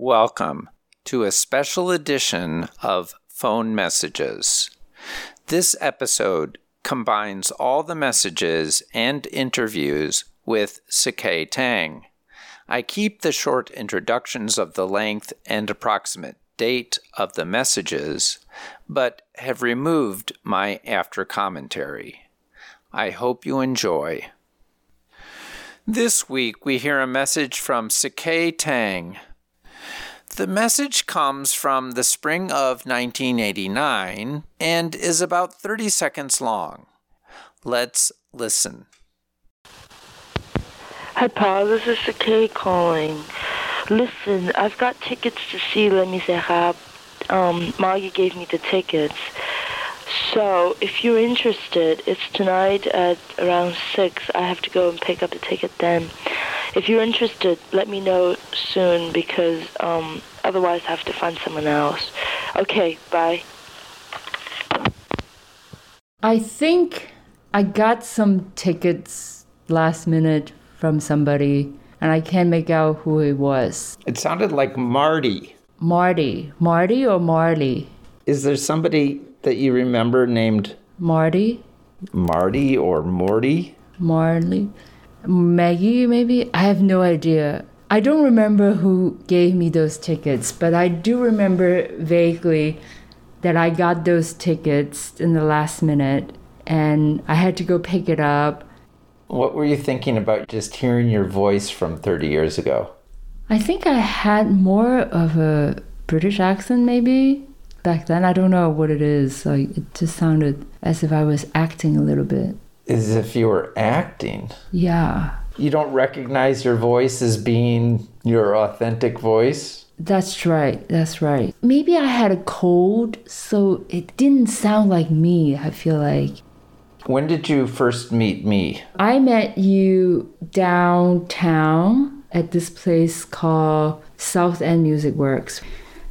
Welcome to a special edition of Phone Messages. This episode combines all the messages and interviews with Sikay Tang. I keep the short introductions of the length and approximate date of the messages, but have removed my after commentary. I hope you enjoy. This week we hear a message from Sikay Tang. The message comes from the spring of 1989 and is about 30 seconds long. Let's listen. Hi, Paul. This is Sikay calling. Listen, I've got tickets to see Les Miserables. Um, Maggie gave me the tickets. So, if you're interested, it's tonight at around 6. I have to go and pick up the ticket then. If you're interested, let me know soon because um, otherwise I have to find someone else. Okay, bye. I think I got some tickets last minute from somebody, and I can't make out who it was. It sounded like Marty. Marty. Marty or Marley? Is there somebody that you remember named Marty? Marty or Morty? Marley? Maggie, maybe? I have no idea. I don't remember who gave me those tickets, but I do remember vaguely that I got those tickets in the last minute and I had to go pick it up. What were you thinking about just hearing your voice from 30 years ago? I think I had more of a British accent maybe back then. I don't know what it is. Like it just sounded as if I was acting a little bit. As if you were acting. Yeah. You don't recognize your voice as being your authentic voice? That's right. That's right. Maybe I had a cold, so it didn't sound like me, I feel like. When did you first meet me? I met you downtown at this place called South End Music Works.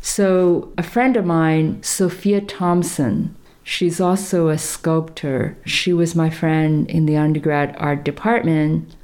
So, a friend of mine, Sophia Thompson, she's also a sculptor. She was my friend in the undergrad art department,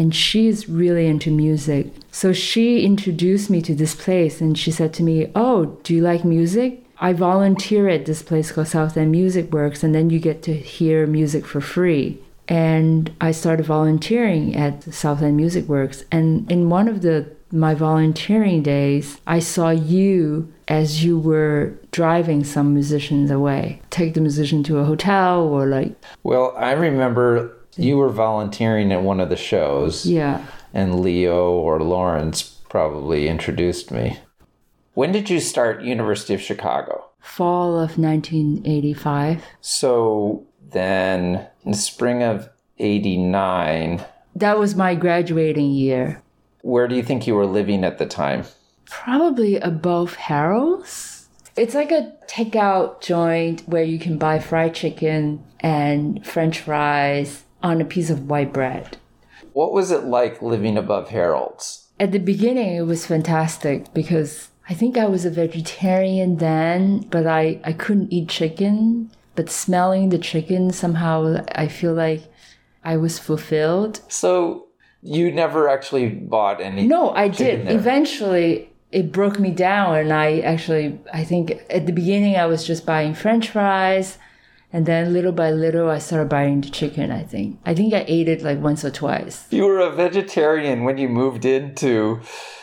and she's really into music. So, she introduced me to this place and she said to me, Oh, do you like music? I volunteer at this place called South End Music Works, and then you get to hear music for free. And I started volunteering at South End Music Works. And in one of the my volunteering days, I saw you as you were driving some musicians away. Take the musician to a hotel or like. Well, I remember you were volunteering at one of the shows. Yeah. And Leo or Lawrence probably introduced me. When did you start University of Chicago? Fall of 1985. So then, in spring of 89. That was my graduating year. Where do you think you were living at the time? Probably above Harold's. It's like a takeout joint where you can buy fried chicken and french fries on a piece of white bread. What was it like living above Harold's? At the beginning, it was fantastic because I think I was a vegetarian then, but I, I couldn't eat chicken. But smelling the chicken, somehow I feel like I was fulfilled. So you never actually bought any? No, I did. There. Eventually, it broke me down, and I actually, I think at the beginning I was just buying French fries, and then little by little I started buying the chicken. I think. I think I ate it like once or twice. You were a vegetarian when you moved in to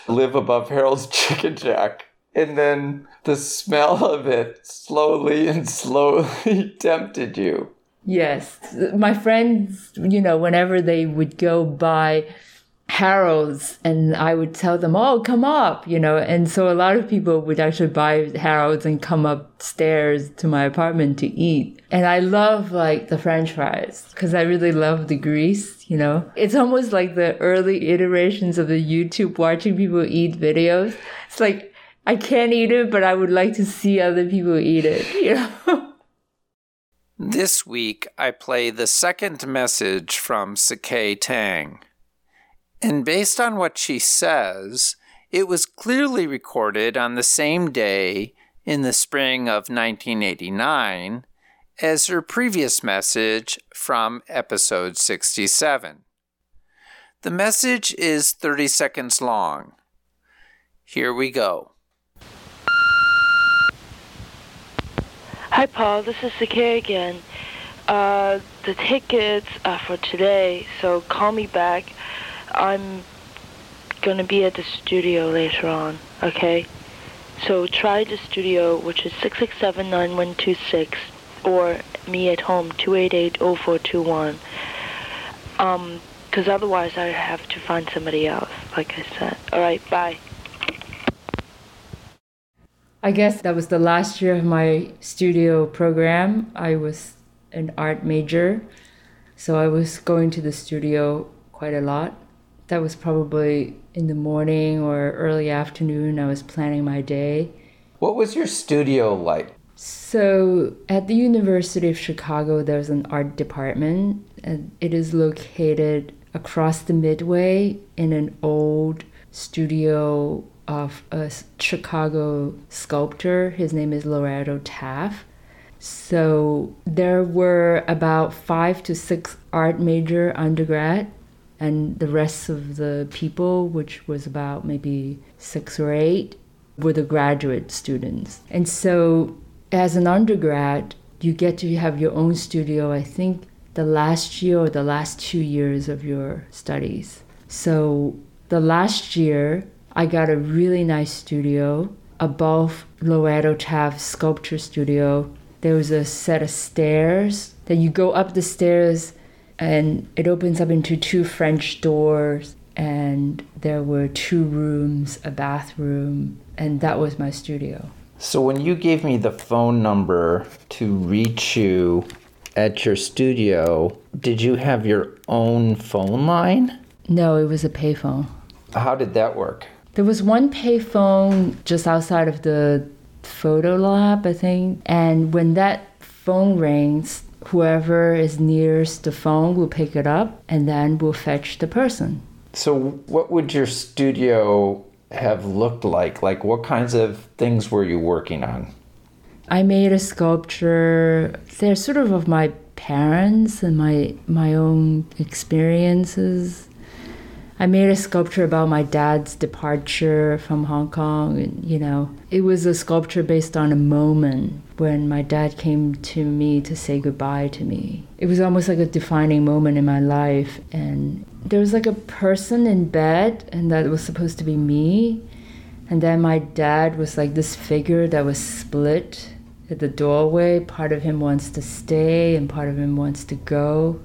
live above Harold's Chicken Shack. And then the smell of it slowly and slowly tempted you. Yes. My friends, you know, whenever they would go by Harold's and I would tell them, oh, come up, you know. And so a lot of people would actually buy Harold's and come upstairs to my apartment to eat. And I love like the french fries because I really love the grease, you know. It's almost like the early iterations of the YouTube watching people eat videos. It's like, I can't eat it, but I would like to see other people eat it, you know. This week, I play the second message from Sikay Tang. And based on what she says, it was clearly recorded on the same day in the spring of 1989 as her previous message from episode 67. The message is 30 seconds long. Here we go. Hi, Paul. This is Sikay again. Uh, the tickets are for today, so call me back. I'm gonna be at the studio later on, okay? So try the studio, which is 667-9126, or me at home, 288-0421. Um, because otherwise I have to find somebody else, like I said. All right, bye. I guess that was the last year of my studio program. I was an art major, so I was going to the studio quite a lot. That was probably in the morning or early afternoon. I was planning my day. What was your studio like? So, at the University of Chicago, there's an art department, and it is located across the Midway in an old studio of a Chicago sculptor. His name is Lorado Taft. So there were about five to six art major undergrad, and the rest of the people, which was about maybe six or eight, were the graduate students. And so as an undergrad, you get to have your own studio, I think the last year or the last two years of your studies. So the last year, I got a really nice studio above Lorado Taft Sculpture Studio. There was a set of stairs that you go up the stairs and it opens up into two French doors and there were two rooms, a bathroom, and that was my studio. So when you gave me the phone number to reach you at your studio, did you have your own phone line? No, it was a payphone. How did that work? There was one payphone just outside of the photo lab, I think. And when that phone rings, whoever is nearest the phone will pick it up and then we'll fetch the person. So, what would your studio have looked like? Like, what kinds of things were you working on? I made a sculpture. They're sort of of my parents and my my own experiences. I made a sculpture about my dad's departure from Hong Kong. And, you know, it was a sculpture based on a moment when my dad came to me to say goodbye to me. It was almost like a defining moment in my life. And there was like a person in bed, and that was supposed to be me. And then my dad was like this figure that was split at the doorway. Part of him wants to stay, and part of him wants to go.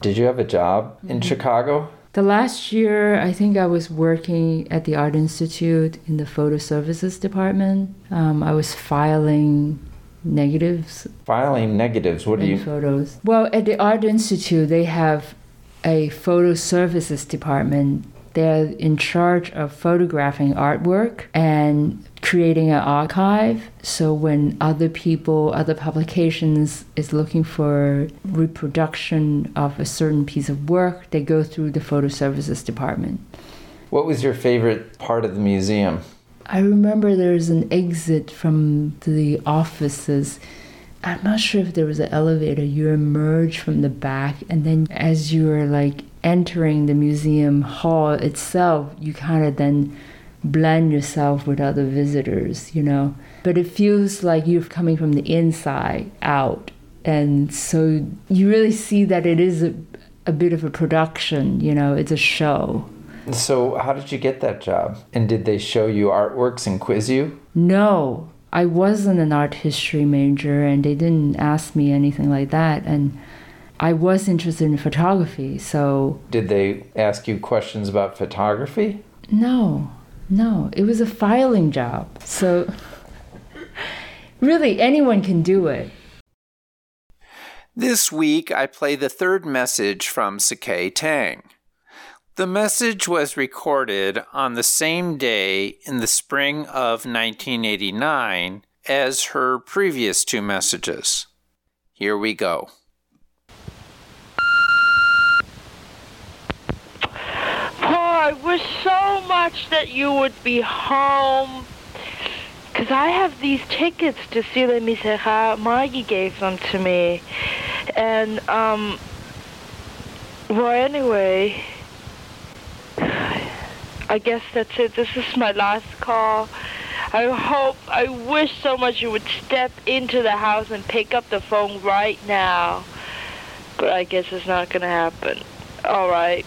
Did you have a job in mm-hmm. Chicago? The last year, I think I was working at the Art Institute in the photo services department. Um, I was filing negatives. Filing negatives? What do you? Photos. Well, at the Art Institute, they have a photo services department they're in charge of photographing artwork and creating an archive. So when other people, other publications is looking for reproduction of a certain piece of work, they go through the photo services department. What was your favorite part of the museum? I remember there's an exit from the offices. I'm not sure if there was an elevator. You emerge from the back, and then as you are like entering the museum hall itself, you kind of then blend yourself with other visitors, you know. But it feels like you're coming from the inside out. And so you really see that it is a, a bit of a production, you know, it's a show. So, how did you get that job? And did they show you artworks and quiz you? No, I wasn't an art history major, and they didn't ask me anything like that. And I was interested in photography, so. Did they ask you questions about photography? No, no. It was a filing job. So, really, anyone can do it. This week, I play the third message from Sikay Tang. The message was recorded on the same day in the spring of 1989 as her previous two messages. Here we go. I wish so much that you would be home. Because I have these tickets to see Les Miserables. Margie gave them to me. And, um, well, anyway, I guess that's it. This is my last call. I hope, I wish so much you would step into the house and pick up the phone right now. But I guess it's not going to happen. All right.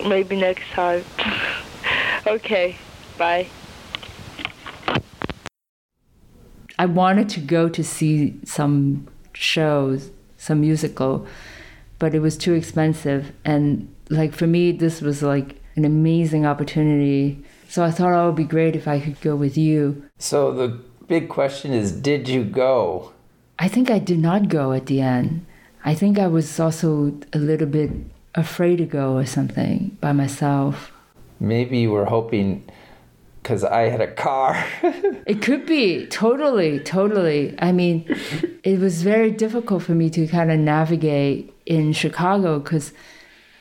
Maybe next time. okay. Bye. I wanted to go to see some shows, some musical, but it was too expensive. And like for me, this was like an amazing opportunity. So I thought oh, it would be great if I could go with you. So the big question is did you go? I think I did not go at the end. I think I was also a little bit afraid to go or something by myself. Maybe you were hoping because I had a car. it could be totally, totally. I mean, it was very difficult for me to kind of navigate in Chicago because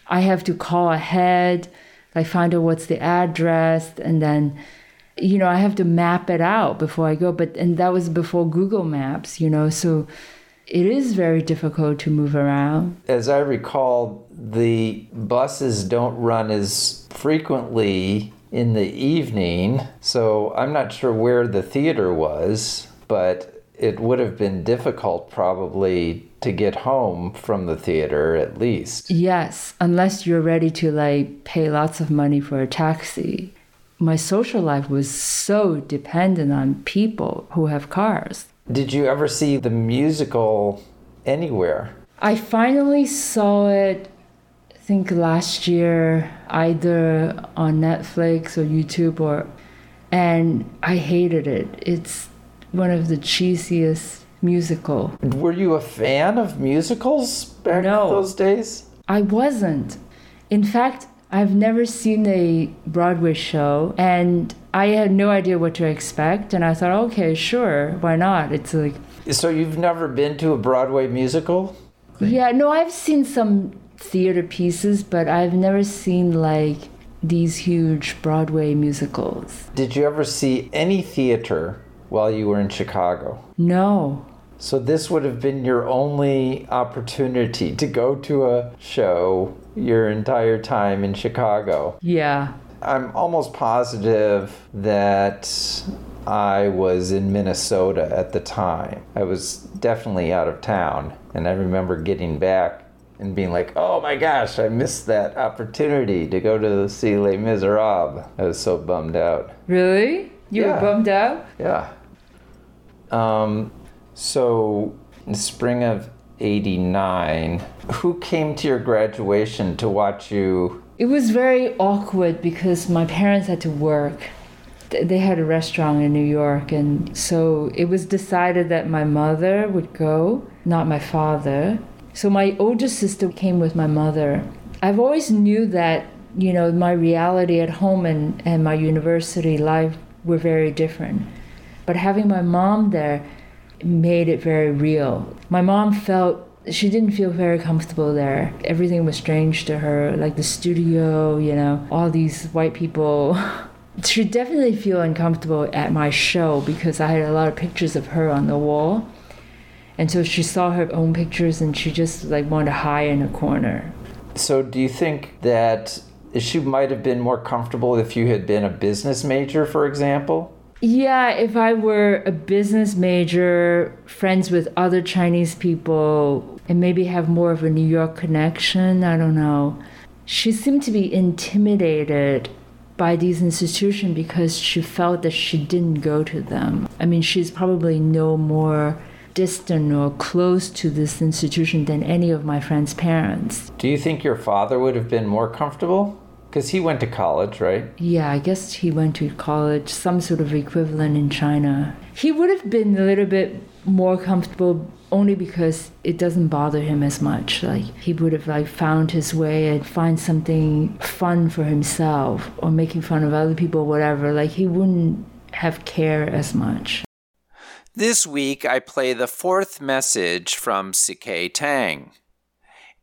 I have to call ahead, like find out what's the address, and then, you know, I have to map it out before I go. But and that was before Google Maps, you know, so it is very difficult to move around. As I recall, the buses don't run as frequently in the evening, so I'm not sure where the theater was, but it would have been difficult probably to get home from the theater at least. Yes, unless you're ready to like pay lots of money for a taxi. My social life was so dependent on people who have cars. Did you ever see the musical anywhere? I finally saw it I think last year either on Netflix or YouTube or and I hated it. It's one of the cheesiest musical. Were you a fan of musicals back No. those days? I wasn't. In fact, I've never seen a Broadway show and I had no idea what to expect and I thought, okay, sure, why not? It's like So you've never been to a Broadway musical? Yeah, no, I've seen some theater pieces, but I've never seen like these huge Broadway musicals. Did you ever see any theater while you were in Chicago? No. So this would have been your only opportunity to go to a show your entire time in Chicago. Yeah. I'm almost positive that I was in Minnesota at the time. I was definitely out of town, and I remember getting back and being like, "Oh my gosh, I missed that opportunity to go to see Les Miserables." I was so bummed out. Really? You Yeah. were bummed out? Yeah. Um, so in the spring of 89, who came to your graduation to watch you? It was very awkward because my parents had to work. They had a restaurant in New York, and so it was decided that my mother would go, not my father. So my older sister came with my mother. I've always knew that, you know, my reality at home and, and my university life were very different. But having my mom there made it very real. My mom felt she didn't feel very comfortable there. Everything was strange to her, like the studio, you know, all these white people. she definitely feel uncomfortable at my show because I had a lot of pictures of her on the wall. And so she saw her own pictures and she just like wanted to hide in a corner. So, do you think that she might have been more comfortable if you had been a business major, for example? Yeah, if I were a business major, friends with other Chinese people, and maybe have more of a New York connection, I don't know. She seemed to be intimidated by these institutions because she felt that she didn't go to them. I mean, she's probably no more distant or close to this institution than any of my friends' parents. Do you think your father would have been more comfortable? Because he went to college, right? Yeah, I guess he went to college, some sort of equivalent in China. He would have been a little bit more comfortable only because it doesn't bother him as much. Like he would have like found his way and find something fun for himself or making fun of other people, whatever. Like he wouldn't have care as much. This week, I play the fourth message from Sikay Tang.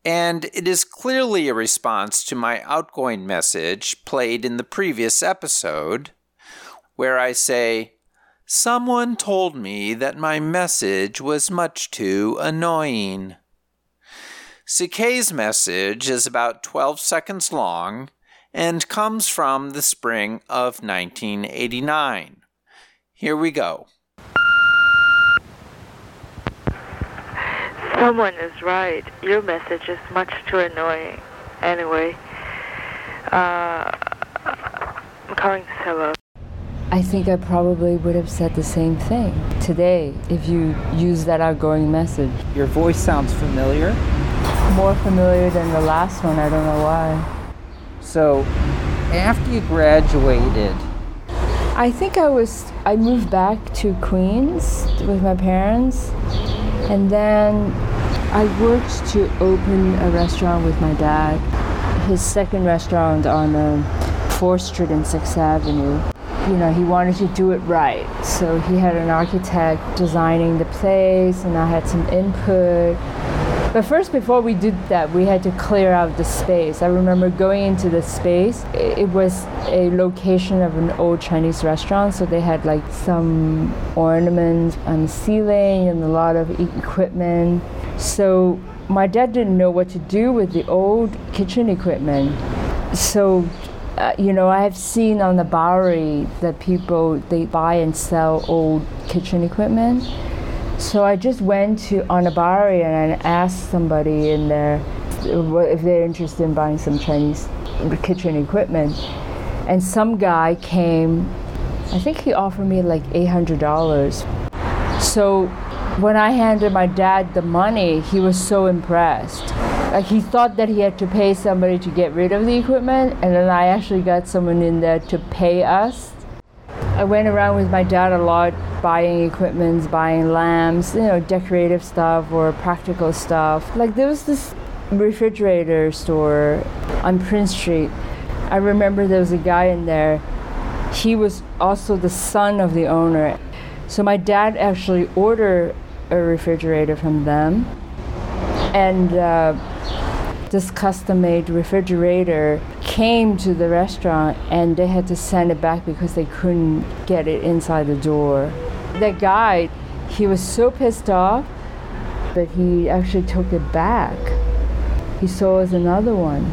And it is clearly a response to my outgoing message played in the previous episode, where I say, Someone told me that my message was much too annoying. Sikay's message is about 12 seconds long and comes from the spring of 1989. Here we go. Someone is right. Your message is much too annoying. Anyway, uh, I'm calling to say hello. I think I probably would have said the same thing today if you use that outgoing message. Your voice sounds familiar. More familiar than the last one, I don't know why. So, after you graduated, I think I was, I moved back to Queens with my parents, and then I worked to open a restaurant with my dad, his second restaurant on uh, 4th Street and 6th Avenue you know, he wanted to do it right. So he had an architect designing the place, and I had some input. But first, before we did that, we had to clear out the space. I remember going into the space. It was a location of an old Chinese restaurant, so they had like some ornaments on the ceiling and a lot of equipment. So my dad didn't know what to do with the old kitchen equipment. So uh, you know, I have seen on the Bowery that people they buy and sell old kitchen equipment. So I just went to Bowery and I asked somebody in there if they're interested in buying some Chinese kitchen equipment, and some guy came. I think he offered me like eight hundred dollars. So when I handed my dad the money, he was so impressed like he thought that he had to pay somebody to get rid of the equipment, and then I actually got someone in there to pay us. I went around with my dad a lot, buying equipments, buying lamps, you know, decorative stuff or practical stuff. Like there was this refrigerator store on Prince Street. I remember there was a guy in there. He was also the son of the owner. So my dad actually ordered a refrigerator from them. And uh, this custom made refrigerator came to the restaurant and they had to send it back because they couldn't get it inside the door. That guy, he was so pissed off, but he actually took it back. He saw us another one.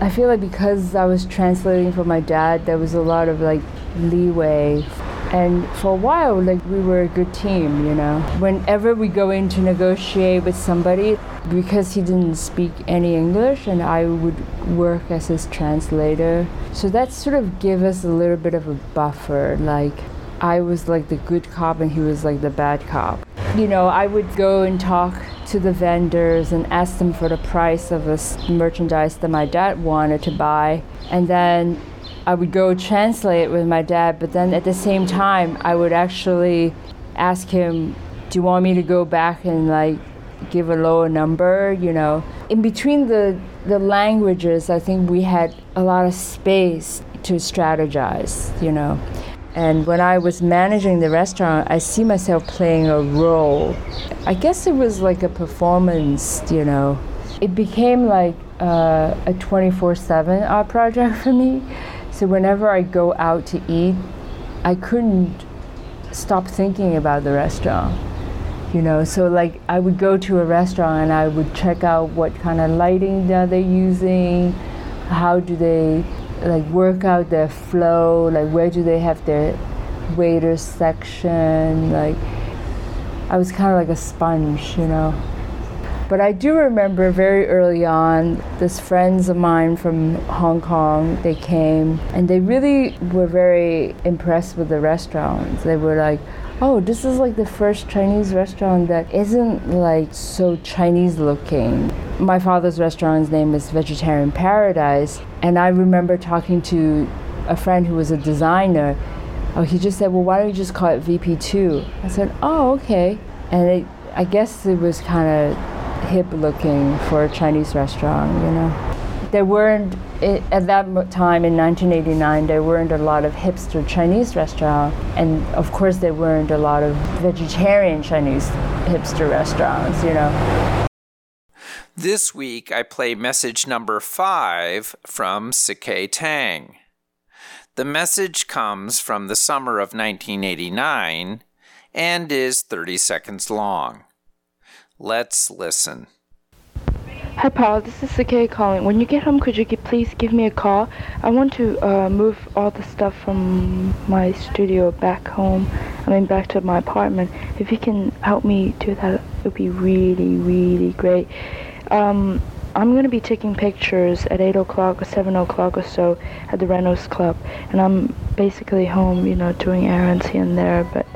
I feel like because I was translating for my dad, there was a lot of like leeway and for a while like we were a good team you know? Whenever we go in to negotiate with somebody because he didn't speak any english and i would work as his translator so that sort of gave us a little bit of a buffer. Like i was like the good cop and he was like the bad cop. You know i would go and talk to the vendors and ask them for the price of the merchandise that my dad wanted to buy. And then I would go translate with my dad, but then at the same time, I would actually ask him, "Do you want me to go back and like give a lower number?" You know, in between the the languages, I think we had a lot of space to strategize. You know, and when I was managing the restaurant, I see myself playing a role. I guess it was like a performance. You know, it became like uh, a 24/7 art project for me so whenever I go out to eat, I couldn't stop thinking about the restaurant. You know, so like I would go to a restaurant and I would check out what kind of lighting they are they using, how do they like work out their flow, like where do they have their waiter section, like I was kind of like a sponge, you know. But I do remember very early on, this friends of mine from Hong Kong, they came and they really were very impressed with the restaurant. They were like, oh, this is like the first Chinese restaurant that isn't like so Chinese looking. My father's restaurant's name is Vegetarian Paradise, and I remember talking to a friend who was a designer. Oh, he just said, well, why don't you just call it VP2? I said, oh, okay. And it, I guess it was kind of hip looking for a Chinese restaurant, you know. There weren't, at that time in 1989, there weren't a lot of hipster Chinese restaurants, and of course, there weren't a lot of vegetarian Chinese hipster restaurants, you know. This week, I play message number five from Sikay Tang. The message comes from the summer of 1989 and is 30 seconds long. Let's listen. Hi, Paul. This is Sikay calling. When you get home, could you please give me a call? I want to uh, move all the stuff from my studio back home. I mean, back to my apartment. If you can help me do that, it would be really, really great. Um, I'm going to be taking pictures at 8 o'clock or 7 o'clock or so at the Reynolds Club. And I'm basically home, you know, doing errands here and there, but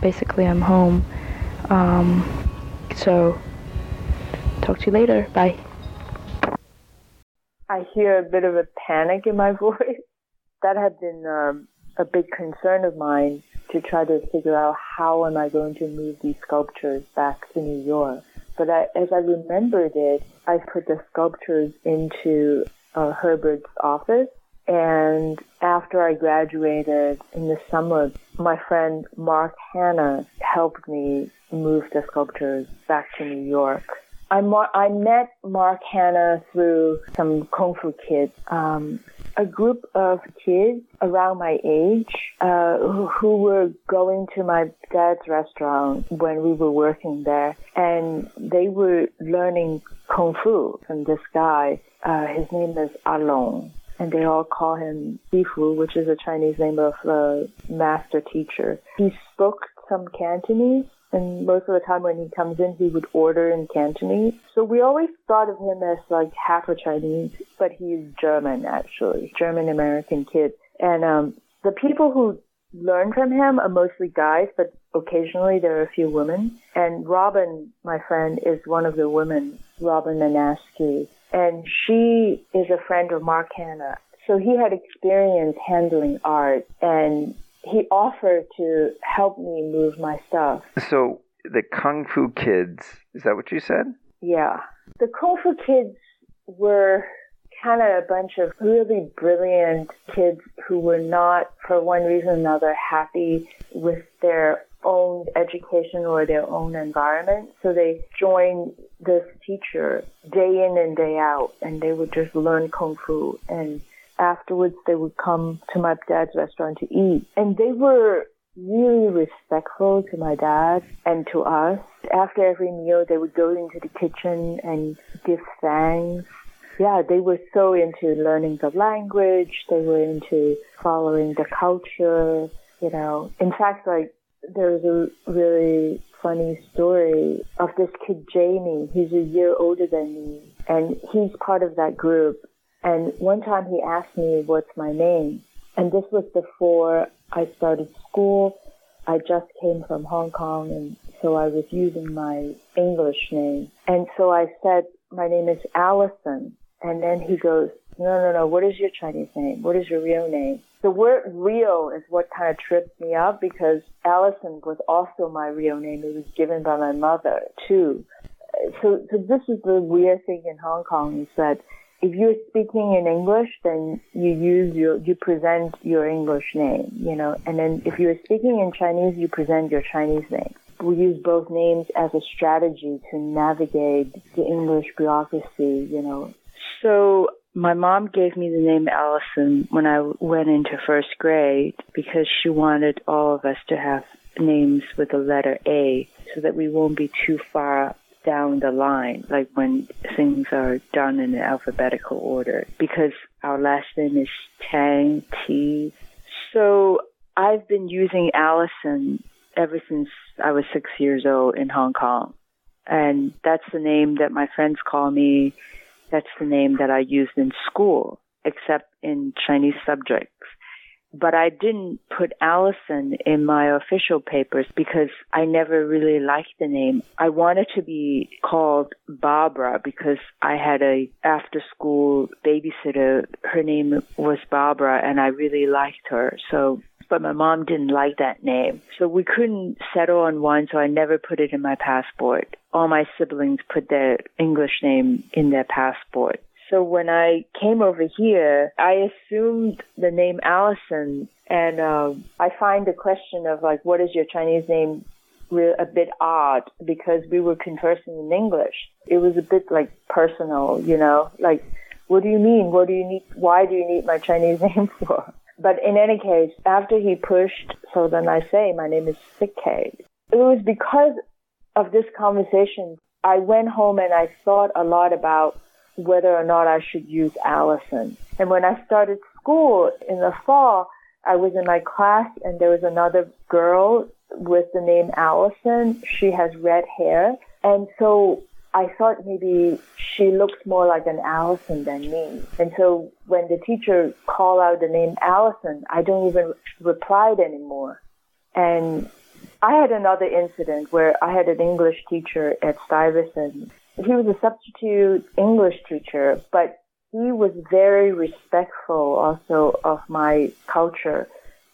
basically I'm home. Um, so, talk to you later. Bye. I hear a bit of a panic in my voice. That had been um, a big concern of mine to try to figure out how am I going to move these sculptures back to New York. But I, as I remembered it, I put the sculptures into uh, Herbert's office. And after I graduated in the summer, my friend Mark Hanna helped me move the sculptures back to New York. I, mar- I met Mark Hanna through some Kung Fu kids, um, a group of kids around my age uh, who, who were going to my dad's restaurant when we were working there, and they were learning Kung Fu from this guy. Uh, his name is Along. And they all call him Sifu, which is a Chinese name of a master teacher. He spoke some Cantonese, and most of the time when he comes in, he would order in Cantonese. So we always thought of him as like half a Chinese, but he's German actually, German American kid. And um, the people who learn from him are mostly guys, but occasionally there are a few women. And Robin, my friend, is one of the women, Robin Manaski. And she is a friend of Mark Hanna. So he had experience handling art and he offered to help me move my stuff. So the Kung Fu Kids, is that what you said? Yeah. The Kung Fu kids were kind of a bunch of really brilliant kids who were not, for one reason or another, happy with their own education or their own environment. So they joined this teacher day in and day out, and they would just learn Kung Fu. And afterwards, they would come to my dad's restaurant to eat. And they were really respectful to my dad and to us. After every meal, they would go into the kitchen and give thanks. Yeah, they were so into learning the language. They were into following the culture, you know. In fact, like, there's a really funny story of this kid, Jamie. He's a year older than me, and he's part of that group. And one time he asked me, what's my name? And this was before I started school. I just came from Hong Kong and so I was using my English name. And so I said, my name is Allison. And then he goes, no, no, no, what is your Chinese name? What is your real name? The word real is what kind of tripped me up because Allison was also my real name. It was given by my mother too. So, so this is the weird thing in Hong Kong is that if you're speaking in English, then you use your, you present your English name, you know, and then if you're speaking in Chinese, you present your Chinese name. We use both names as a strategy to navigate the English bureaucracy, you know. So my mom gave me the name Allison when I went into first grade because she wanted all of us to have names with the letter A so that we won't be too far down the line, like when things are done in alphabetical order, because our last name is Tang T. So I've been using Allison ever since I was six years old in Hong Kong. And that's the name that my friends call me. That's the name that I used in school, except in Chinese subjects but I didn't put Allison in my official papers because I never really liked the name. I wanted to be called Barbara because I had a after school babysitter. Her name was Barbara and I really liked her. So but my mom didn't like that name. So we couldn't settle on one, so I never put it in my passport. All my siblings put their English name in their passport. So when I came over here, I assumed the name Allison, and um, I find the question of like, what is your Chinese name, re- a bit odd because we were conversing in English. It was a bit like personal, you know, like, what do you mean? What do you need? Why do you need my Chinese name for? But in any case, after he pushed, so then I say, my name is Sikkei. It was because of this conversation I went home and I thought a lot about whether or not I should use Allison. And when I started school in the fall, I was in my class and there was another girl with the name Allison. She has red hair. And so I thought maybe she looks more like an Allison than me. And so when the teacher called out the name Allison, I don't even reply it anymore. And I had another incident where I had an English teacher at Stuyvesant. He was a substitute English teacher, but he was very respectful also of my culture.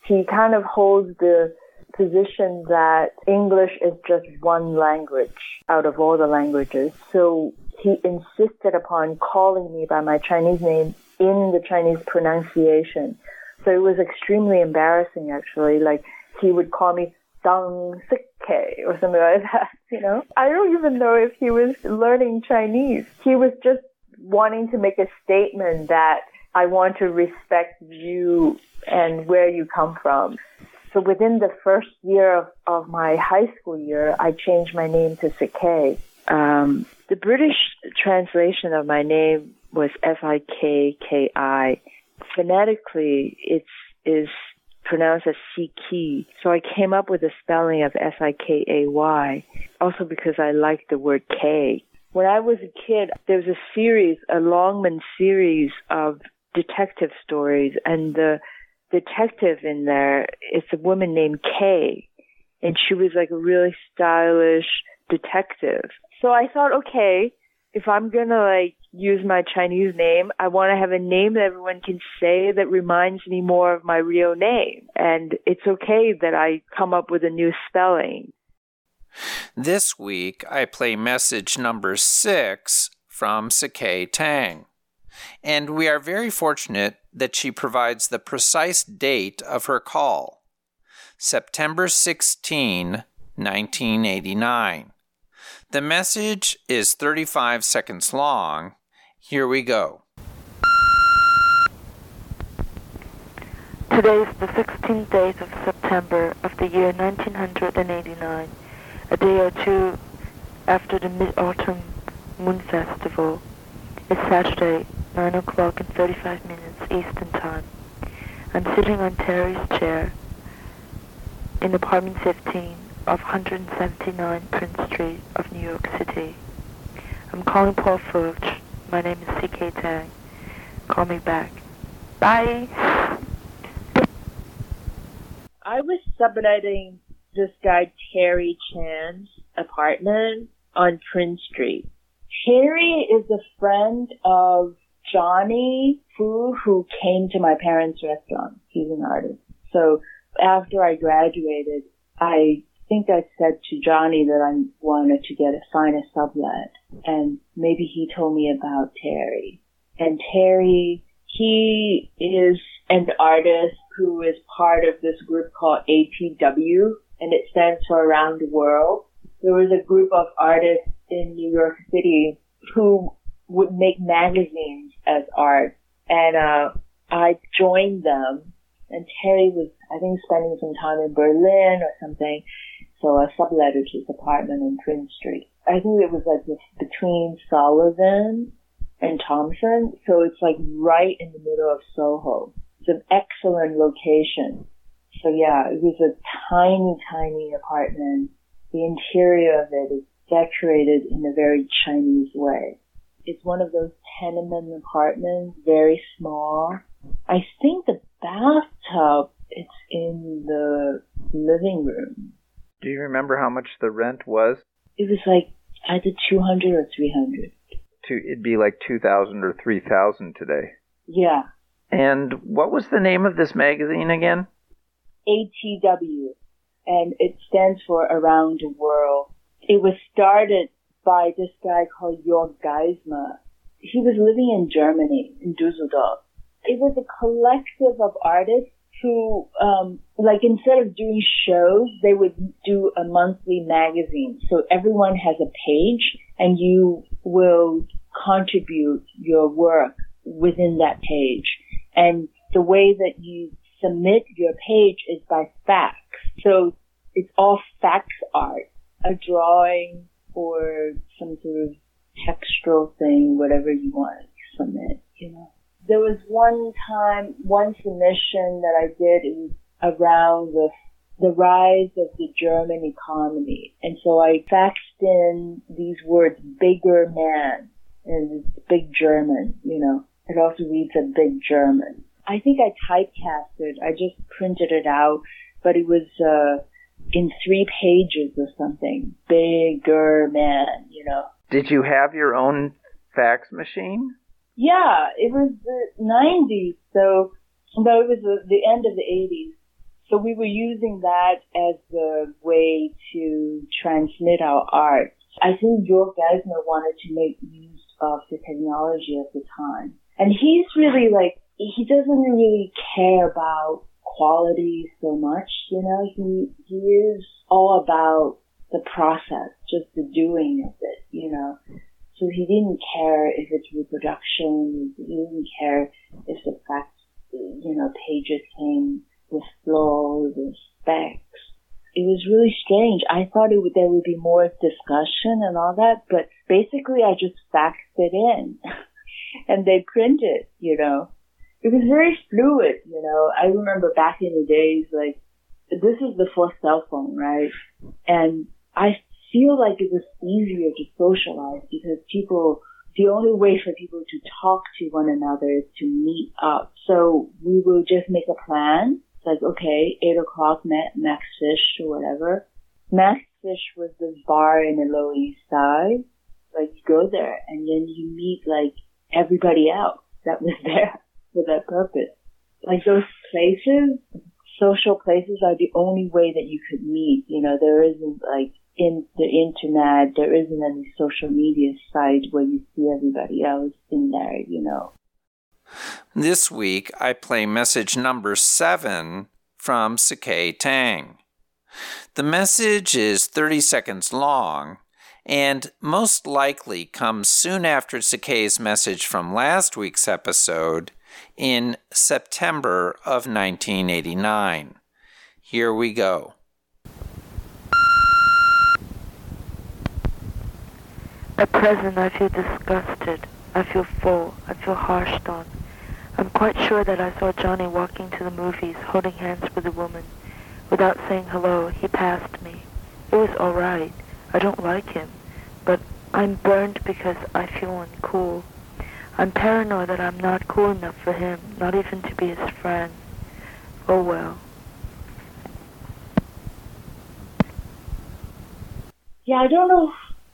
He kind of holds the position that English is just one language out of all the languages. So he insisted upon calling me by my Chinese name in the Chinese pronunciation. So it was extremely embarrassing actually. Like he would call me Dang Sikke or something like that, you know. I don't even know if he was learning Chinese. He was just wanting to make a statement that I want to respect you and where you come from. So within the first year of, of my high school year, I changed my name to Sikay. Um, the British translation of my name was F-I-Kay-K-I. Phonetically, it's is pronounced as Siki. So I came up with the spelling of S-I-K-A-Y, also because I like the word K. When I was a kid, there was a series, a Longman series of detective stories, and the detective in there. It's a woman named Kay, and she was like a really stylish detective. So I thought, okay, if I'm gonna like use my Chinese name, I want to have a name that everyone can say that reminds me more of my real name. And it's okay that I come up with a new spelling. This week, I play message number six from Sikay Tang. And we are very fortunate that she provides the precise date of her call September 16, 1989. The message is 35 seconds long. Here we go. Today is the 16th day of September of the year 1989, a day or two after the Mid-Autumn Moon Festival. It's Saturday, 9 o'clock and 35 minutes Eastern Time. I'm sitting on Terry's chair in apartment 15 of 179 Prince Street of New York City. I'm calling Paul Furch. My name is Sikay Tang. Call me back. Bye. I was subletting this guy Terry Chan's apartment on Prince Street. Terry is a friend of Johnny Fu who came to my parents' restaurant. He's an artist. So after I graduated, I think I said to Johnny that I wanted to get a a sublet and maybe he told me about Terry. And Terry, he is an artist who is part of this group called ATW and it stands for Around the World. There was a group of artists in New York City who would make magazines as art and uh I joined them and Terry was I think spending some time in Berlin or something so I subletted his apartment in Prince Street. I think it was like between Sullivan and Thompson. So it's like right in the middle of Soho. It's an excellent location. So yeah, it was a tiny, tiny apartment. The interior of it is decorated in a very Chinese way. It's one of those tenement apartments, very small. I think the bathtub is in the living room. Do you remember how much the rent was? It was like either 200 or 300. To, it'd be like 2000 or 3000 today. Yeah. And what was the name of this magazine again? ATW. And it stands for Around the World. It was started by this guy called Jörg Geismar. He was living in Germany, in Dusseldorf. It was a collective of artists who, um, like instead of doing shows, they would do a monthly magazine. So everyone has a page and you will contribute your work within that page. And the way that you submit your page is by fax. So it's all fax art, a drawing or some sort of textural thing, whatever you want to submit, you know. There was one time, one submission that I did, was around the the rise of the German economy. And so I faxed in these words, bigger man, and it's big German, you know. It also reads a big German. I think I typecasted, I just printed it out, but it was, uh, in three pages or something. Bigger man, you know. Did you have your own fax machine? Yeah, it was the 90s, so, no, it was the, the end of the 80s. So we were using that as the way to transmit our art. I think George Geisner wanted to make use of the technology at the time. And he's really like, he doesn't really care about quality so much, you know, he, he is all about the process, just the doing of it, you know. So he didn't care if it's reproduction, he didn't care if the fact, you know, pages came with flows and specs. It was really strange. I thought it would, there would be more discussion and all that, but basically I just faxed it in and they printed, you know. It was very fluid, you know. I remember back in the days, like, this is before cell phone, right? And I feel like it was easier to socialize because people, the only way for people to talk to one another is to meet up. So we will just make a plan it's like, okay, eight o'clock, Max Fish or whatever. Max Fish was this bar in the Lower East Side. Like, you go there and then you meet like everybody else that was there for that purpose. Like those places, social places are the only way that you could meet. You know, there isn't like in the internet, there isn't any social media site where you see everybody else in there, you know. This week, I play message number seven from Sikay Tang. The message is 30 seconds long and most likely comes soon after Sikay's message from last week's episode in September of 1989. Here we go. At present, I feel disgusted. I feel full. I feel harshed on. I'm quite sure that I saw Johnny walking to the movies, holding hands with a woman. Without saying hello, he passed me. It was all right. I don't like him, but I'm burned because I feel uncool. I'm paranoid that I'm not cool enough for him, not even to be his friend. Oh well. Yeah, I don't know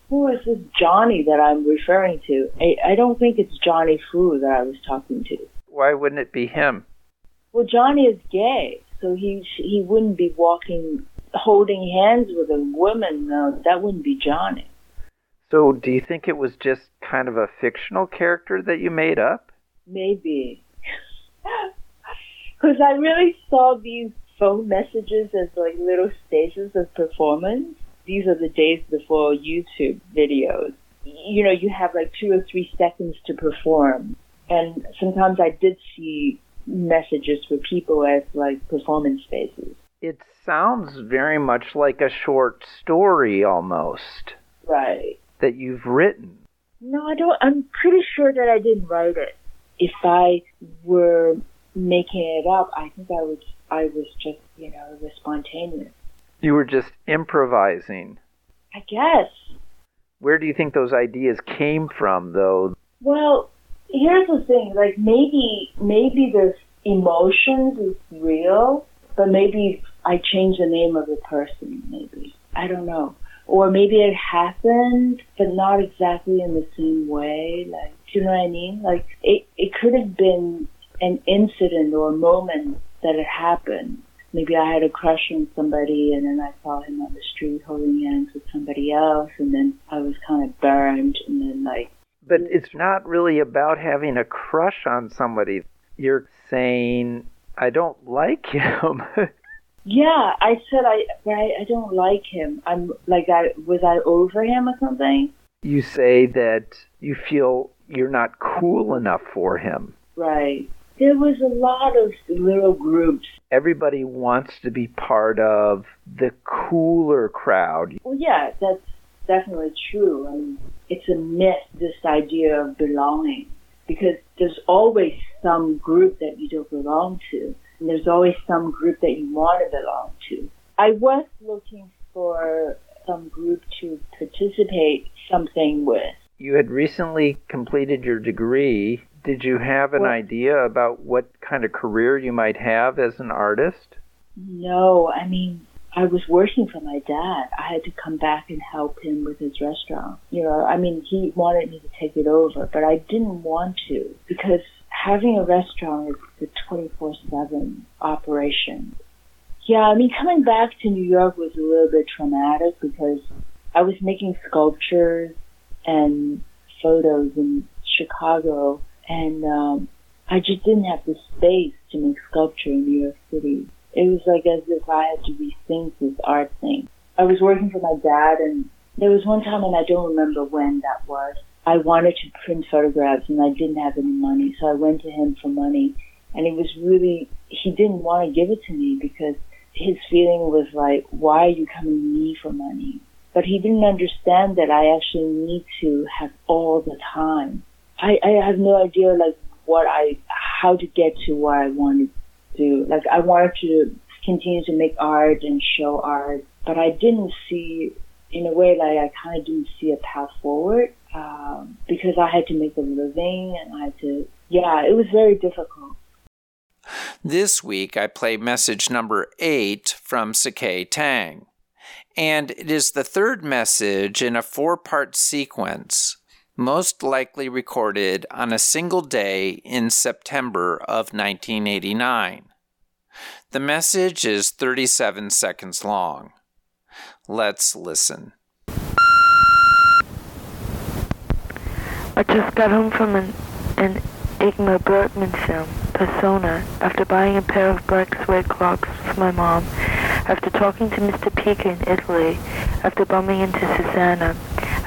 who is this Johnny that I'm referring to. I, I don't think it's Johnny Fu that I was talking to why wouldn't it be him? Well, Johnny is gay, so he he wouldn't be walking holding hands with a woman. No, that wouldn't be Johnny. So, do you think it was just kind of a fictional character that you made up? Maybe. Because I really saw these phone messages as like little stages of performance. These are the days before YouTube videos. You know, you have like two or three seconds to perform and sometimes I did see messages for people as like performance spaces. It sounds very much like a short story almost. Right. That you've written. No, I don't. I'm pretty sure that I didn't write it. If I were making it up, I think I was. I was just, you know, it was spontaneous. You were just improvising. I guess. Where do you think those ideas came from, though? Well, here's the thing, like maybe maybe the emotions is real, but maybe I change the name of the person, maybe. I don't know. Or maybe it happened, but not exactly in the same way. Like, do you know what I mean? Like, it, it could have been an incident or a moment that had happened. Maybe I had a crush on somebody and then I saw him on the street holding hands with somebody else and then I was kind of burned and then like but it's not really about having a crush on somebody. You're saying, I don't like him. yeah, I said I, I I don't like him. I'm like I was I over him or something. You say that you feel you're not cool enough for him. Right. There was a lot of little groups. Everybody wants to be part of the cooler crowd. Well, yeah, that's definitely true. I mean, it's a myth, this idea of belonging, because there's always some group that you don't belong to, and there's always some group that you want to belong to. I was looking for some group to participate something with. You had recently completed your degree. Did you have an Well- idea about what kind of career you might have as an artist? No, I mean, I was working for my dad. I had to come back and help him with his restaurant. You know, I mean, he wanted me to take it over, but I didn't want to because having a restaurant is a 24 7 operation. Yeah, I mean, coming back to New York was a little bit traumatic because I was making sculptures and photos in Chicago, and um, I just didn't have the space to make sculpture in New York City. It was like as if I had to rethink this art thing. I was working for my dad, and there was one time, and I don't remember when that was. I wanted to print photographs, and I didn't have any money, so I went to him for money. And it was really, he didn't want to give it to me because his feeling was like, why are you coming to me for money? But he didn't understand that I actually need to have all the time. I, I have no idea like what I, how to get to what I wanted to. Like I wanted to continue to make art and show art, but I didn't see, in a way, like I kind of didn't see a path forward um, because I had to make a living and I had to. Yeah, it was very difficult. This week I play message number eight from Sikay Tang, and it is the third message in a four part sequence, most likely recorded on a single day in September of 1989. The message is 37 seconds long. Let's listen. I just got home from an, an Ingmar Bergman film, Persona, after buying a pair of black suede clogs for my mom, after talking to Mr. Pica in Italy, after bumping into Susanna,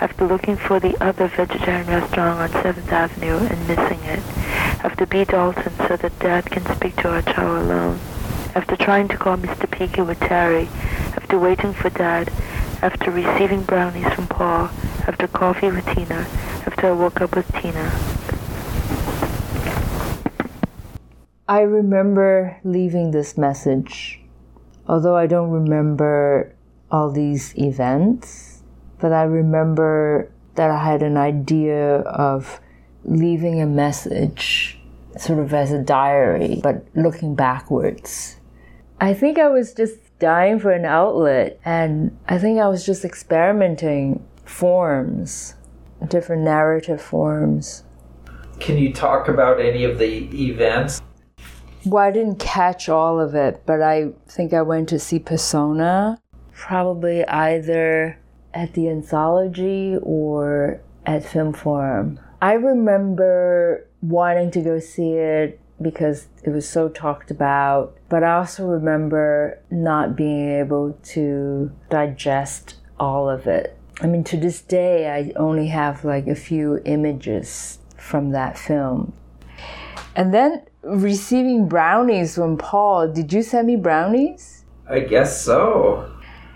after looking for the other vegetarian restaurant on 7th Avenue and missing it, after B. Dalton so that Dad can speak to our child alone, after trying to call Mr. Pica with Terry, after waiting for Dad, after receiving brownies from Paul, after coffee with Tina, after I woke up with Tina. I remember leaving this message, although I don't remember all these events, but I remember that I had an idea of leaving a message sort of as a diary, but looking backwards. I think I was just dying for an outlet, and I think I was just experimenting forms, different narrative forms. Can you talk about any of the events? Well, I didn't catch all of it, but I think I went to see Persona, probably either at the Anthology or at Film Forum. I remember wanting to go see it because it was so talked about, but I also remember not being able to digest all of it. I mean, to this day, I only have like a few images from that film. And then receiving brownies from Paul. Did you send me brownies? I guess so.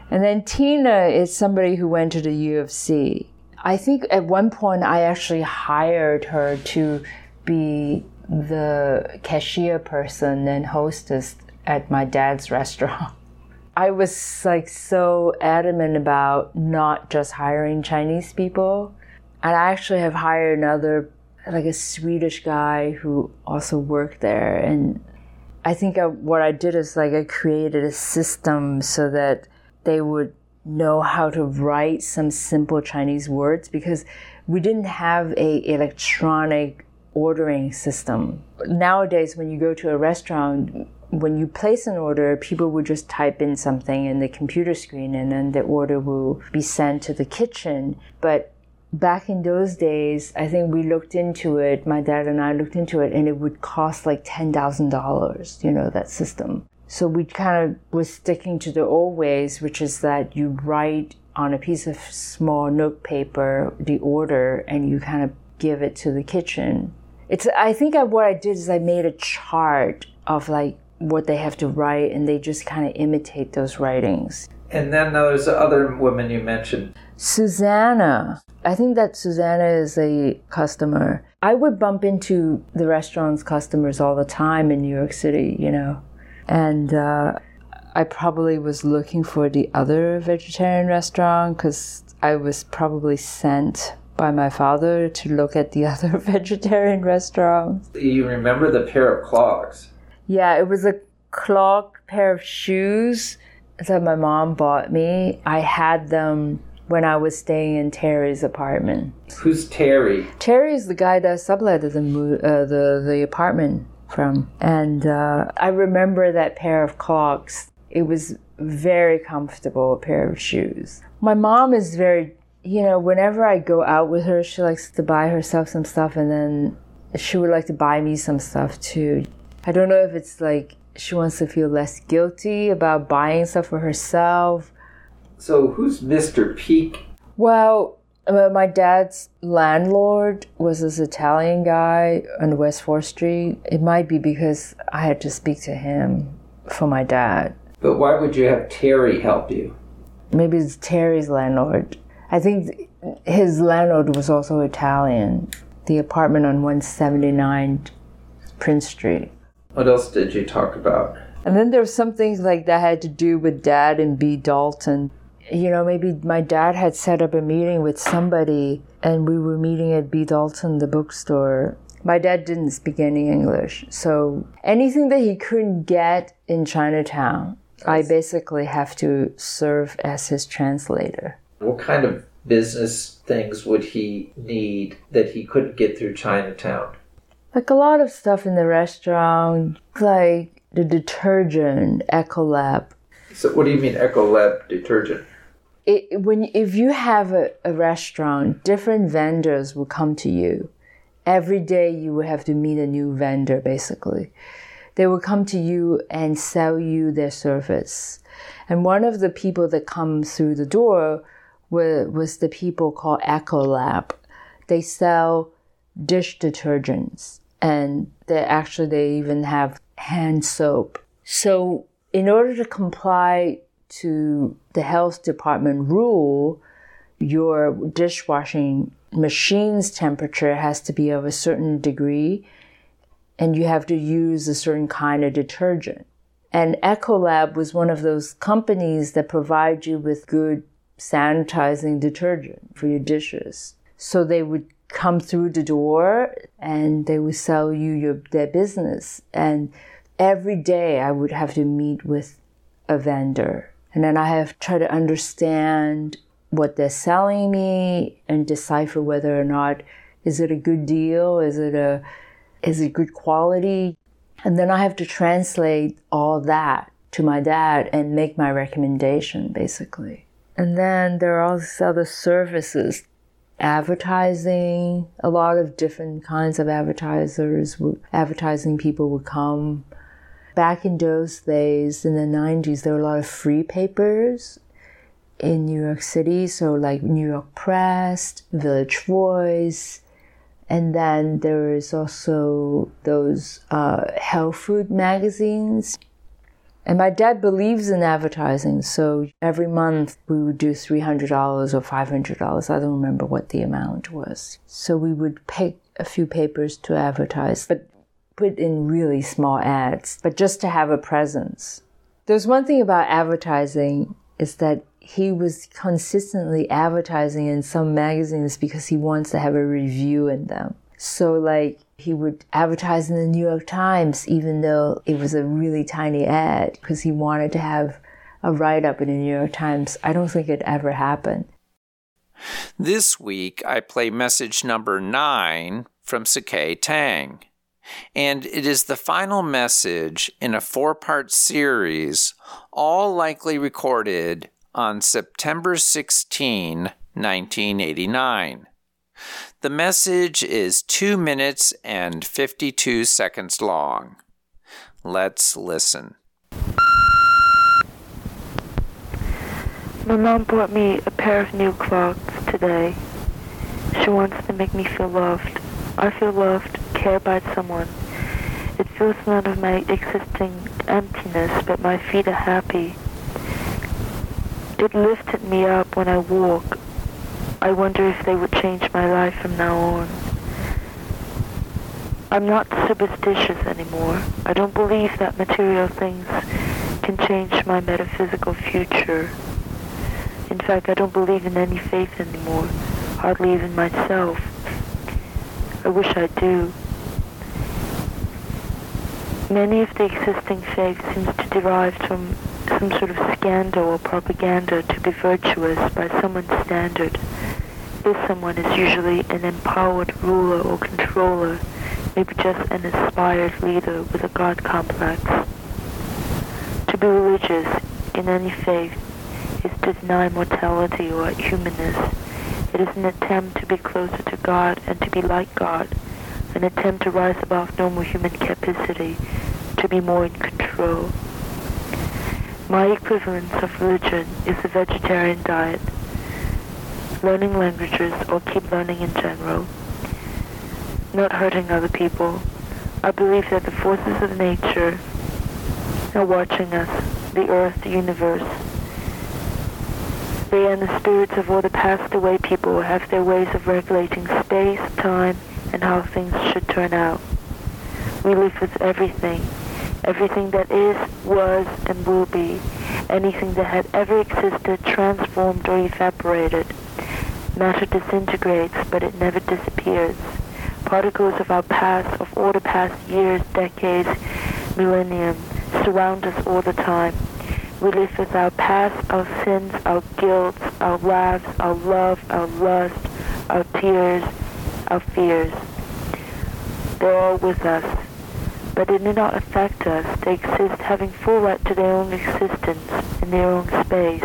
And then Tina is somebody who went to the U of C. I think at one point I actually hired her to be the cashier person and hostess at my dad's restaurant. I was like so adamant about not just hiring Chinese people. And I actually have hired another, like a Swedish guy who also worked there. And I think I, what I did is like I created a system so that they would know how to write some simple Chinese words because we didn't have a electronic ordering system. Nowadays, when you go to a restaurant, when you place an order, people would just type in something in the computer screen and then the order will be sent to the kitchen. But back in those days, I think we looked into it, my dad and I looked into it, and it would cost like $10,000, you know, that system. So we kind of were sticking to the old ways, which is that you write on a piece of small note paper the order and you kind of give it to the kitchen. It's I think I, what I did is I made a chart of like what they have to write and they just kind of imitate those writings. And then there's the other women you mentioned. Susanna. I think that Susanna is a customer. I would bump into the restaurant's customers all the time in New York City, you know. And uh, I probably was looking for the other vegetarian restaurant because I was probably sent by my father to look at the other vegetarian restaurants. You remember the pair of clogs? Yeah, it was a clog pair of shoes that my mom bought me. I had them when I was staying in Terry's apartment. Who's Terry? Terry is the guy that subletted the uh, the the apartment from, and uh, I remember that pair of clogs. It was very comfortable pair of shoes. My mom is very, you know, whenever I go out with her, she likes to buy herself some stuff, and then she would like to buy me some stuff too. I don't know if it's like she wants to feel less guilty about buying stuff for herself. So who's Mr. Peak? Well, my dad's landlord was this Italian guy on West 4th Street. It might be because I had to speak to him for my dad. But why would you have Terry help you? Maybe it's Terry's landlord. I think his landlord was also Italian. The apartment on 179 Prince Street. What else did you talk about? And then there was something like that had to do with dad and B. Dalton. You know, maybe my dad had set up a meeting with somebody and we were meeting at B. Dalton, the bookstore. My dad didn't speak any English. So anything that he couldn't get in Chinatown, I basically have to serve as his translator. What kind of business things would he need that he couldn't get through Chinatown? Like a lot of stuff in the restaurant, like the detergent, Ecolab. So what do you mean Ecolab detergent? It, when if you have a, a restaurant, different vendors will come to you. Every day you will have to meet a new vendor basically. They will come to you and sell you their service. And one of the people that come through the door was, was the people called Ecolab. They sell dish detergents and they actually they even have hand soap. So in order to comply to the health department rule, your dishwashing machine's temperature has to be of a certain degree and you have to use a certain kind of detergent. And Ecolab was one of those companies that provide you with good sanitizing detergent for your dishes. So they would come through the door and they would sell you your their business. And every day I would have to meet with a vendor. And then I have try to understand what they're selling me and decipher whether or not is it a good deal? Is it a is it good quality? And then I have to translate all that to my dad and make my recommendation basically. And then there are all these other services advertising. A lot of different kinds of advertisers, advertising people would come. Back in those days, in the 90s, there were a lot of free papers in New York City. So, like New York Press, Village Voice. And then there is also those uh, health food magazines. And my dad believes in advertising, so every month we would do $300 or $500. I don't remember what the amount was. So we would pick a few papers to advertise, but put in really small ads, but just to have a presence. There's one thing about advertising is that he was consistently advertising in some magazines because he wants to have a review in them. So, like, he would advertise in the New York Times, even though it was a really tiny ad, because he wanted to have a write up in the New York Times. I don't think it ever happened. This week, I play message number nine from Sikay Tang. And it is the final message in a four part series, all likely recorded on September 16, 1989. The message is 2 minutes and 52 seconds long. Let's listen. My mom bought me a pair of new clogs today. She wants to make me feel loved. I feel loved, cared by someone. It fills none of my existing emptiness, but my feet are happy. It lifted me up when I walk. I wonder if they would change my life from now on. I'm not superstitious anymore. I don't believe that material things can change my metaphysical future. In fact, I don't believe in any faith anymore, hardly even myself. I wish I do. Many of the existing faiths seems to derive from some sort of scandal or propaganda to be virtuous by someone's standard. This someone is usually an empowered ruler or controller, maybe just an inspired leader with a God complex. To be religious in any faith is to deny mortality or humanness. It is an attempt to be closer to God and to be like God, an attempt to rise above normal human capacity, to be more in control. My equivalence of religion is the vegetarian diet. Learning languages or keep learning in general. Not hurting other people. I believe that the forces of nature are watching us, the earth, the universe. They and the spirits of all the passed away people have their ways of regulating space, time, and how things should turn out. We live with everything, everything that is, was, and will be, anything that had ever existed, transformed, or evaporated. Matter disintegrates, but it never disappears. Particles of our past, of all the past years, decades, millennium, surround us all the time. We live with our past, our sins, our guilt, our laughs, our love, our lust, our tears, our fears. They're all with us but they do not affect us. They exist having full right to their own existence in their own space.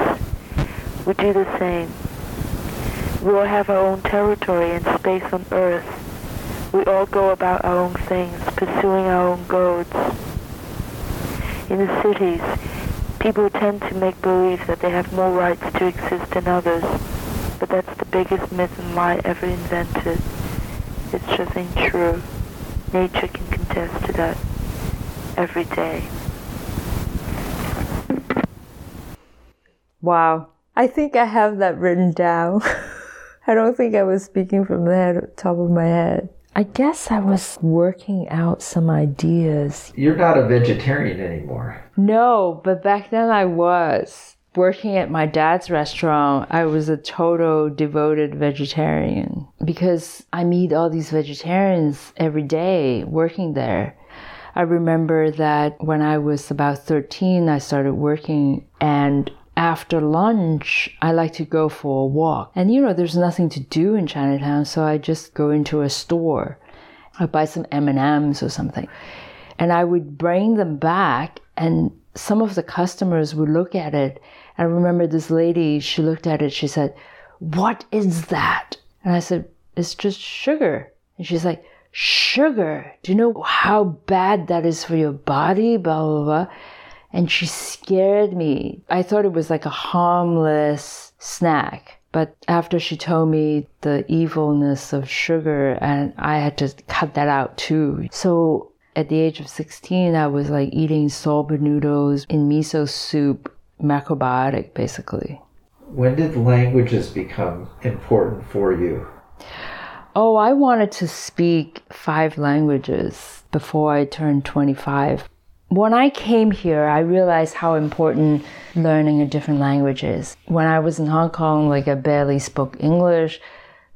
We do the same. We all have our own territory and space on earth. We all go about our own things, pursuing our own goals. In the cities, people tend to make believe that they have more rights to exist than others, but that's the biggest myth and lie ever invented. It's just ain't true. Nature can contest to that every day. Wow. I think I have that written down. I don't think I was speaking from the head, top of my head. I guess I was working out some ideas. You're not a vegetarian anymore. No, but back then I was. Working at my dad's restaurant, I was a total devoted vegetarian because I meet all these vegetarians every day working there. I remember that when I was about 13, I started working and after lunch, I like to go for a walk. And you know, there's nothing to do in Chinatown, so I just go into a store. I buy some M&Ms or something. And I would bring them back and some of the customers would look at it. I remember this lady, she looked at it, she said, What is that? And I said, It's just sugar. And she's like, Sugar? Do you know how bad that is for your body? Blah, blah, blah. And she scared me. I thought it was like a harmless snack. But after she told me the evilness of sugar, and I had to cut that out too. So at the age of 16, I was like eating soba noodles in miso soup, macrobiotic basically. When did languages become important for you? Oh, I wanted to speak five languages before I turned 25. When I came here, I realized how important learning a different language is. When I was in Hong Kong, like I barely spoke English,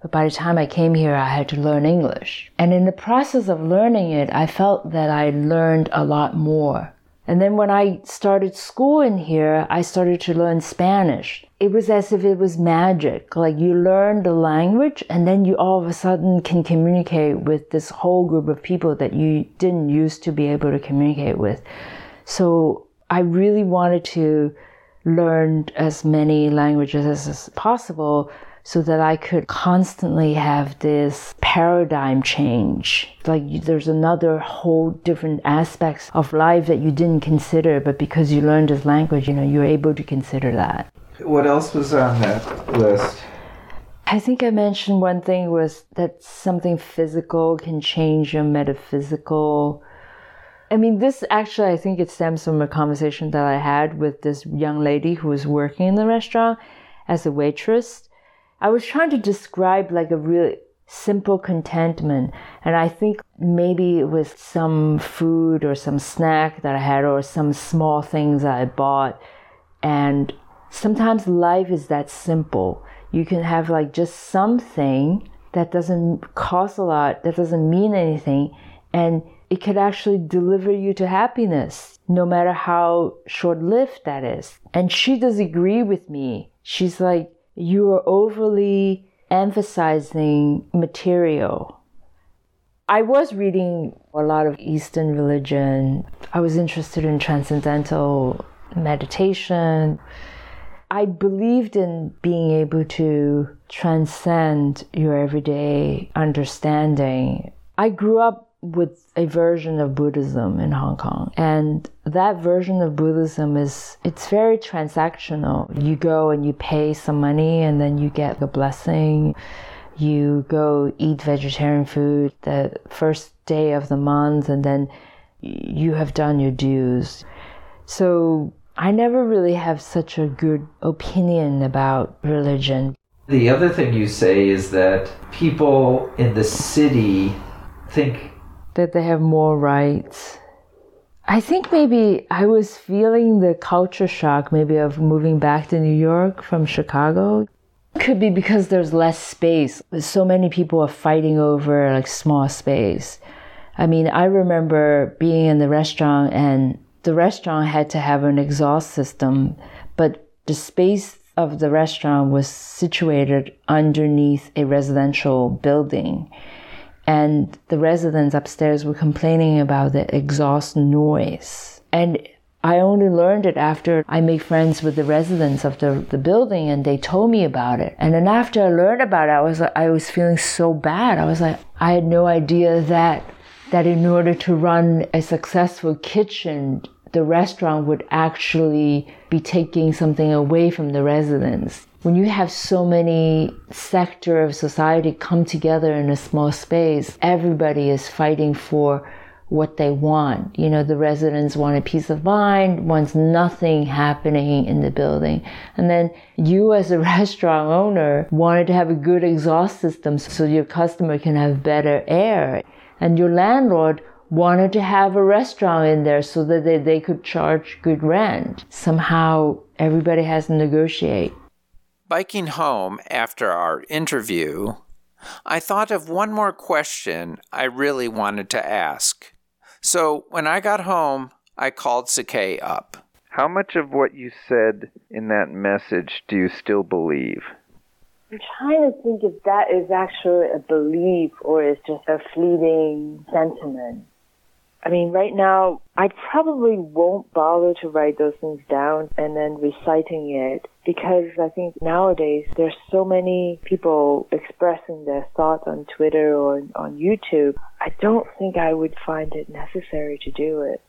but by the time I came here, I had to learn English. And in the process of learning it, I felt that I learned a lot more. And then when I started school in here, I started to learn Spanish. It was as if it was magic. Like you learn the language and then you all of a sudden can communicate with this whole group of people that you didn't used to be able to communicate with. So I really wanted to learn as many languages as possible so that I could constantly have this paradigm change. Like there's another whole different aspects of life that you didn't consider, but because you learned this language, you know, you're able to consider that. What else was on that list? I think I mentioned one thing was that something physical can change your metaphysical. I mean, this actually, I think it stems from a conversation that I had with this young lady who was working in the restaurant as a waitress I was trying to describe like a really simple contentment. And I think maybe it was some food or some snack that I had or some small things I bought. And sometimes life is that simple. You can have like just something that doesn't cost a lot, that doesn't mean anything, and it could actually deliver you to happiness, no matter how short lived that is. And she does agree with me. She's like, You are overly emphasizing material. I was reading a lot of Eastern religion. I was interested in transcendental meditation. I believed in being able to transcend your everyday understanding. I grew up with a version of Buddhism in Hong Kong. And that version of Buddhism is it's very transactional. You go and you pay some money and then you get a blessing. You go eat vegetarian food the first day of the month and then you have done your dues. So I never really have such a good opinion about religion. The other thing you say is that people in the city think that they have more rights. I think maybe I was feeling the culture shock, maybe of moving back to New York from Chicago. Could be because there's less space. So many people are fighting over like small space. I mean, I remember being in the restaurant and the restaurant had to have an exhaust system, but the space of the restaurant was situated underneath a residential building. And the residents upstairs were complaining about the exhaust noise. And I only learned it after I made friends with the residents of the, the building and they told me about it. And then after I learned about it, I was I was feeling so bad. I was like, I had no idea that that in order to run a successful kitchen, the restaurant would actually be taking something away from the residents. When you have so many sector of society come together in a small space, everybody is fighting for what they want. You know, the residents want a peace of mind, wants nothing happening in the building. And then you as a restaurant owner wanted to have a good exhaust system so your customer can have better air. And your landlord wanted to have a restaurant in there so that they, they could charge good rent. Somehow everybody has to negotiate. Biking home after our interview, I thought of one more question I really wanted to ask. So when I got home, I called Sikay up. How much of what you said in that message do you still believe? I'm trying to think if that is actually a belief or is just a fleeting sentiment. I mean, right now, I probably won't bother to write those things down and then reciting it because I think nowadays there's so many people expressing their thoughts on Twitter or on YouTube. I don't think I would find it necessary to do it.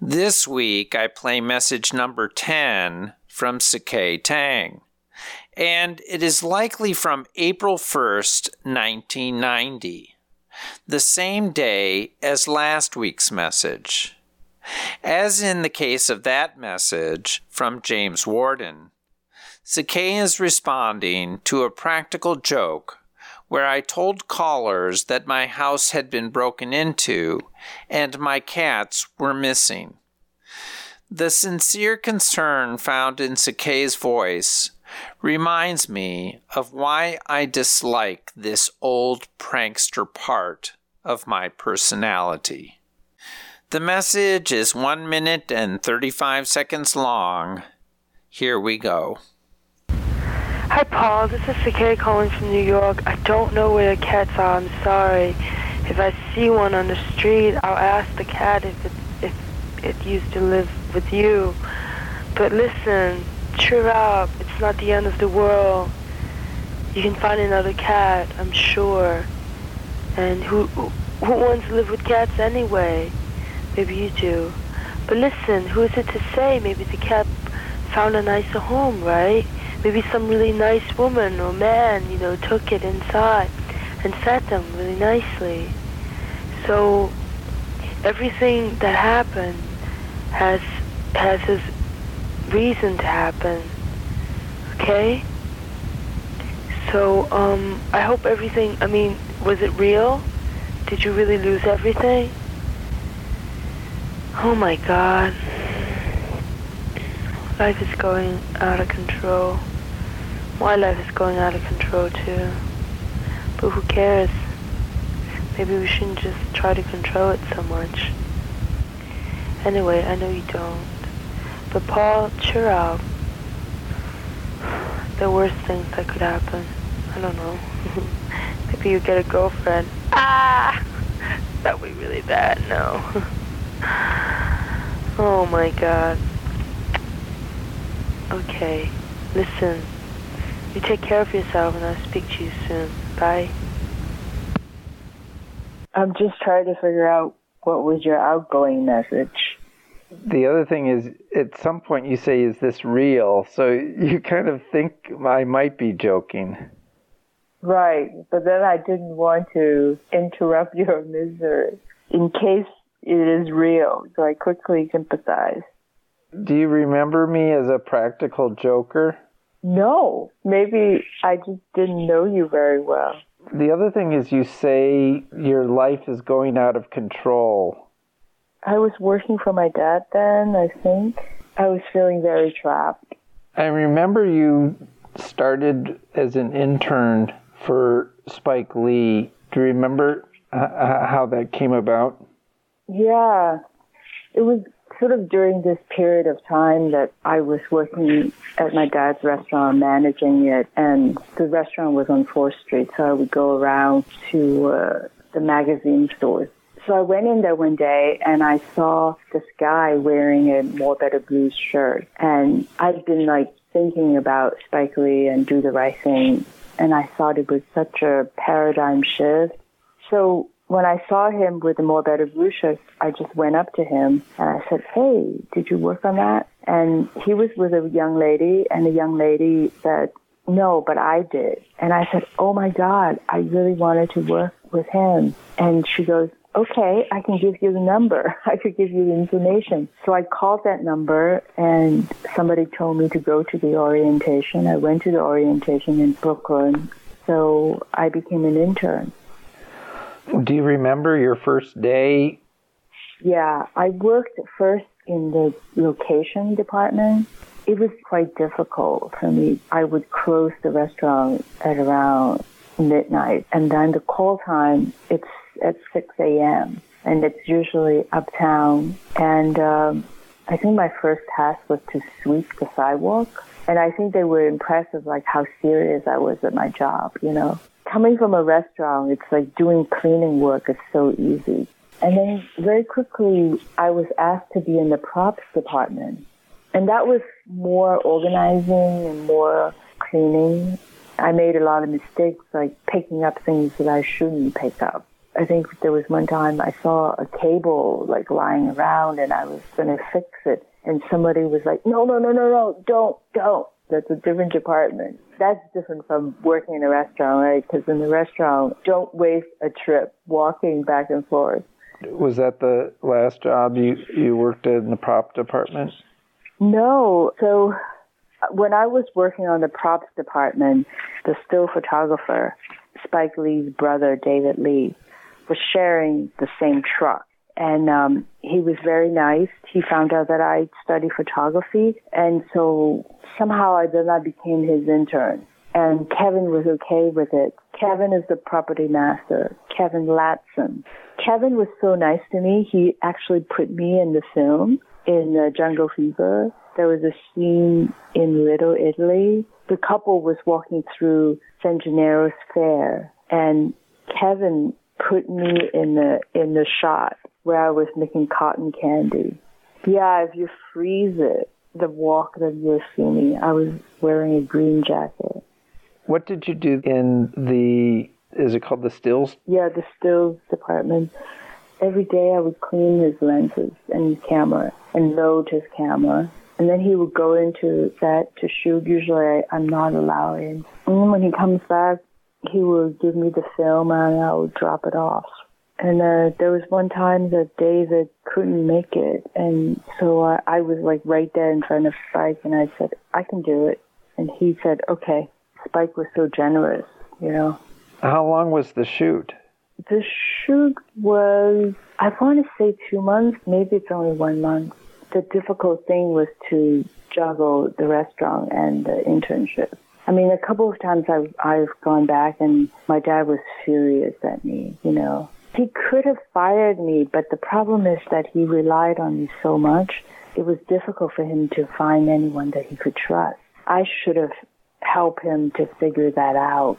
This week, I play message number 10 from Sikay Tang, and it is likely from April 1st, 1990 the same day as last week's message. As in the case of that message from James Warden, Sikay is responding to a practical joke where I told callers that my house had been broken into and my cats were missing. The sincere concern found in Sikay's voice reminds me of why I dislike this old prankster part of my personality. The message is 1 minute and 35 seconds long. Here we go. Hi, Paul. This is Sikay calling from New York. I don't know where the cats are. I'm sorry. If I see one on the street, I'll ask the cat if it, if it used to live with you. But listen, cheer up. It's not the end of the world. You can find another cat, I'm sure. And who, who wants to live with cats anyway? Maybe you do. But listen, who is it to say? Maybe the cat found a nicer home, right? Maybe some really nice woman or man, you know, took it inside and fed them really nicely. So everything that happened has has its reason to happen. Okay? So, um, I hope everything, I mean, was it real? Did you really lose everything? Oh my god. Life is going out of control. My life is going out of control too. But who cares? Maybe we shouldn't just try to control it so much. Anyway, I know you don't. But Paul, cheer up. The worst things that could happen. I don't know. Maybe you get a girlfriend. Ah! That would be really bad. No. oh my god. Okay. Listen. You take care of yourself and I'll speak to you soon. Bye. I'm just trying to figure out what was your outgoing message. The other thing is, at some point you say, "Is this real?" So you kind of think I might be joking. Right, but then I didn't want to interrupt your misery in case it is real, so I quickly sympathized. Do you remember me as a practical joker? No, maybe I just didn't know you very well. The other thing is, you say your life is going out of control. I was working for my dad then, I think. I was feeling very trapped. I remember you started as an intern for Spike Lee. Do you remember uh, how that came about? Yeah, it was sort of during this period of time that I was working at my dad's restaurant, managing it, and the restaurant was on 4th Street, so I would go around to uh, the magazine stores. So I went in there one day and I saw this guy wearing a Mo' Better Blues shirt. And I'd been like thinking about Spike Lee and Do the Right Thing. And I thought it was such a paradigm shift. So when I saw him with the Mo' Better shirt, I just went up to him and I said, Hey, did you work on that? And he was with a young lady and the young lady said, no, but I did. And I said, Oh my God, I really wanted to work with him. And she goes, okay, I can give you the number. I could give you the information. So I called that number and somebody told me to go to the orientation. I went to the orientation in Brooklyn. So I became an intern. Do you remember your first day? Yeah, I worked first in the location department. It was quite difficult for me. I would close the restaurant at around midnight and then the call time, it's at 6 a.m. and it's usually uptown. And um, I think my first task was to sweep the sidewalk. And I think they were impressed with like how serious I was at my job, you know. Coming from a restaurant, it's like doing cleaning work is so easy. And then very quickly, I was asked to be in the props department. And that was more organizing and more cleaning. I made a lot of mistakes, like picking up things that I shouldn't pick up. I think there was one time I saw a cable like lying around and I was going to fix it. And somebody was like, no, no, no, no, no, don't, don't. That's a different department. That's different from working in a restaurant, right? Because in the restaurant, don't waste a trip walking back and forth. Was that the last job you, you worked in the prop department? No. So uh, when I was working on the props department, the still photographer, Spike Lee's brother, David Lee, was sharing the same truck. And um, he was very nice. He found out that I study photography, and so somehow I then I became his intern. And Kevin was okay with it. Kevin is the property master, Kevin Ladson. Kevin was so nice to me. He actually put me in the film in uh, Jungle Fever. There was a scene in Little Italy. The couple was walking through San Gennaro's fair, and Kevin put me in the in the shot where I was making cotton candy. Yeah, if you freeze it, the walk that you'll see me, I was wearing a green jacket. What did you do in the is it called the stills? Yeah, the stills department. Every day I would clean his lenses and his camera and load his camera. And then he would go into that to shoot. Usually I, I'm not allowed in. And then when he comes back, he would give me the film and I would drop it off. And uh, there was one time that David couldn't make it, and so I was like right there in front of Spike, and I said, "I can do it," and he said, "Okay." Spike was so generous, you know. How long was the shoot? The shoot was, I want to say two months, maybe it's only one month. The difficult thing was to juggle the restaurant and the internship. I mean, a couple of times I've, I've gone back and my dad was furious at me, you know. He could have fired me, but the problem is that he relied on me so much. It was difficult for him to find anyone that he could trust. I should have helped him to figure that out.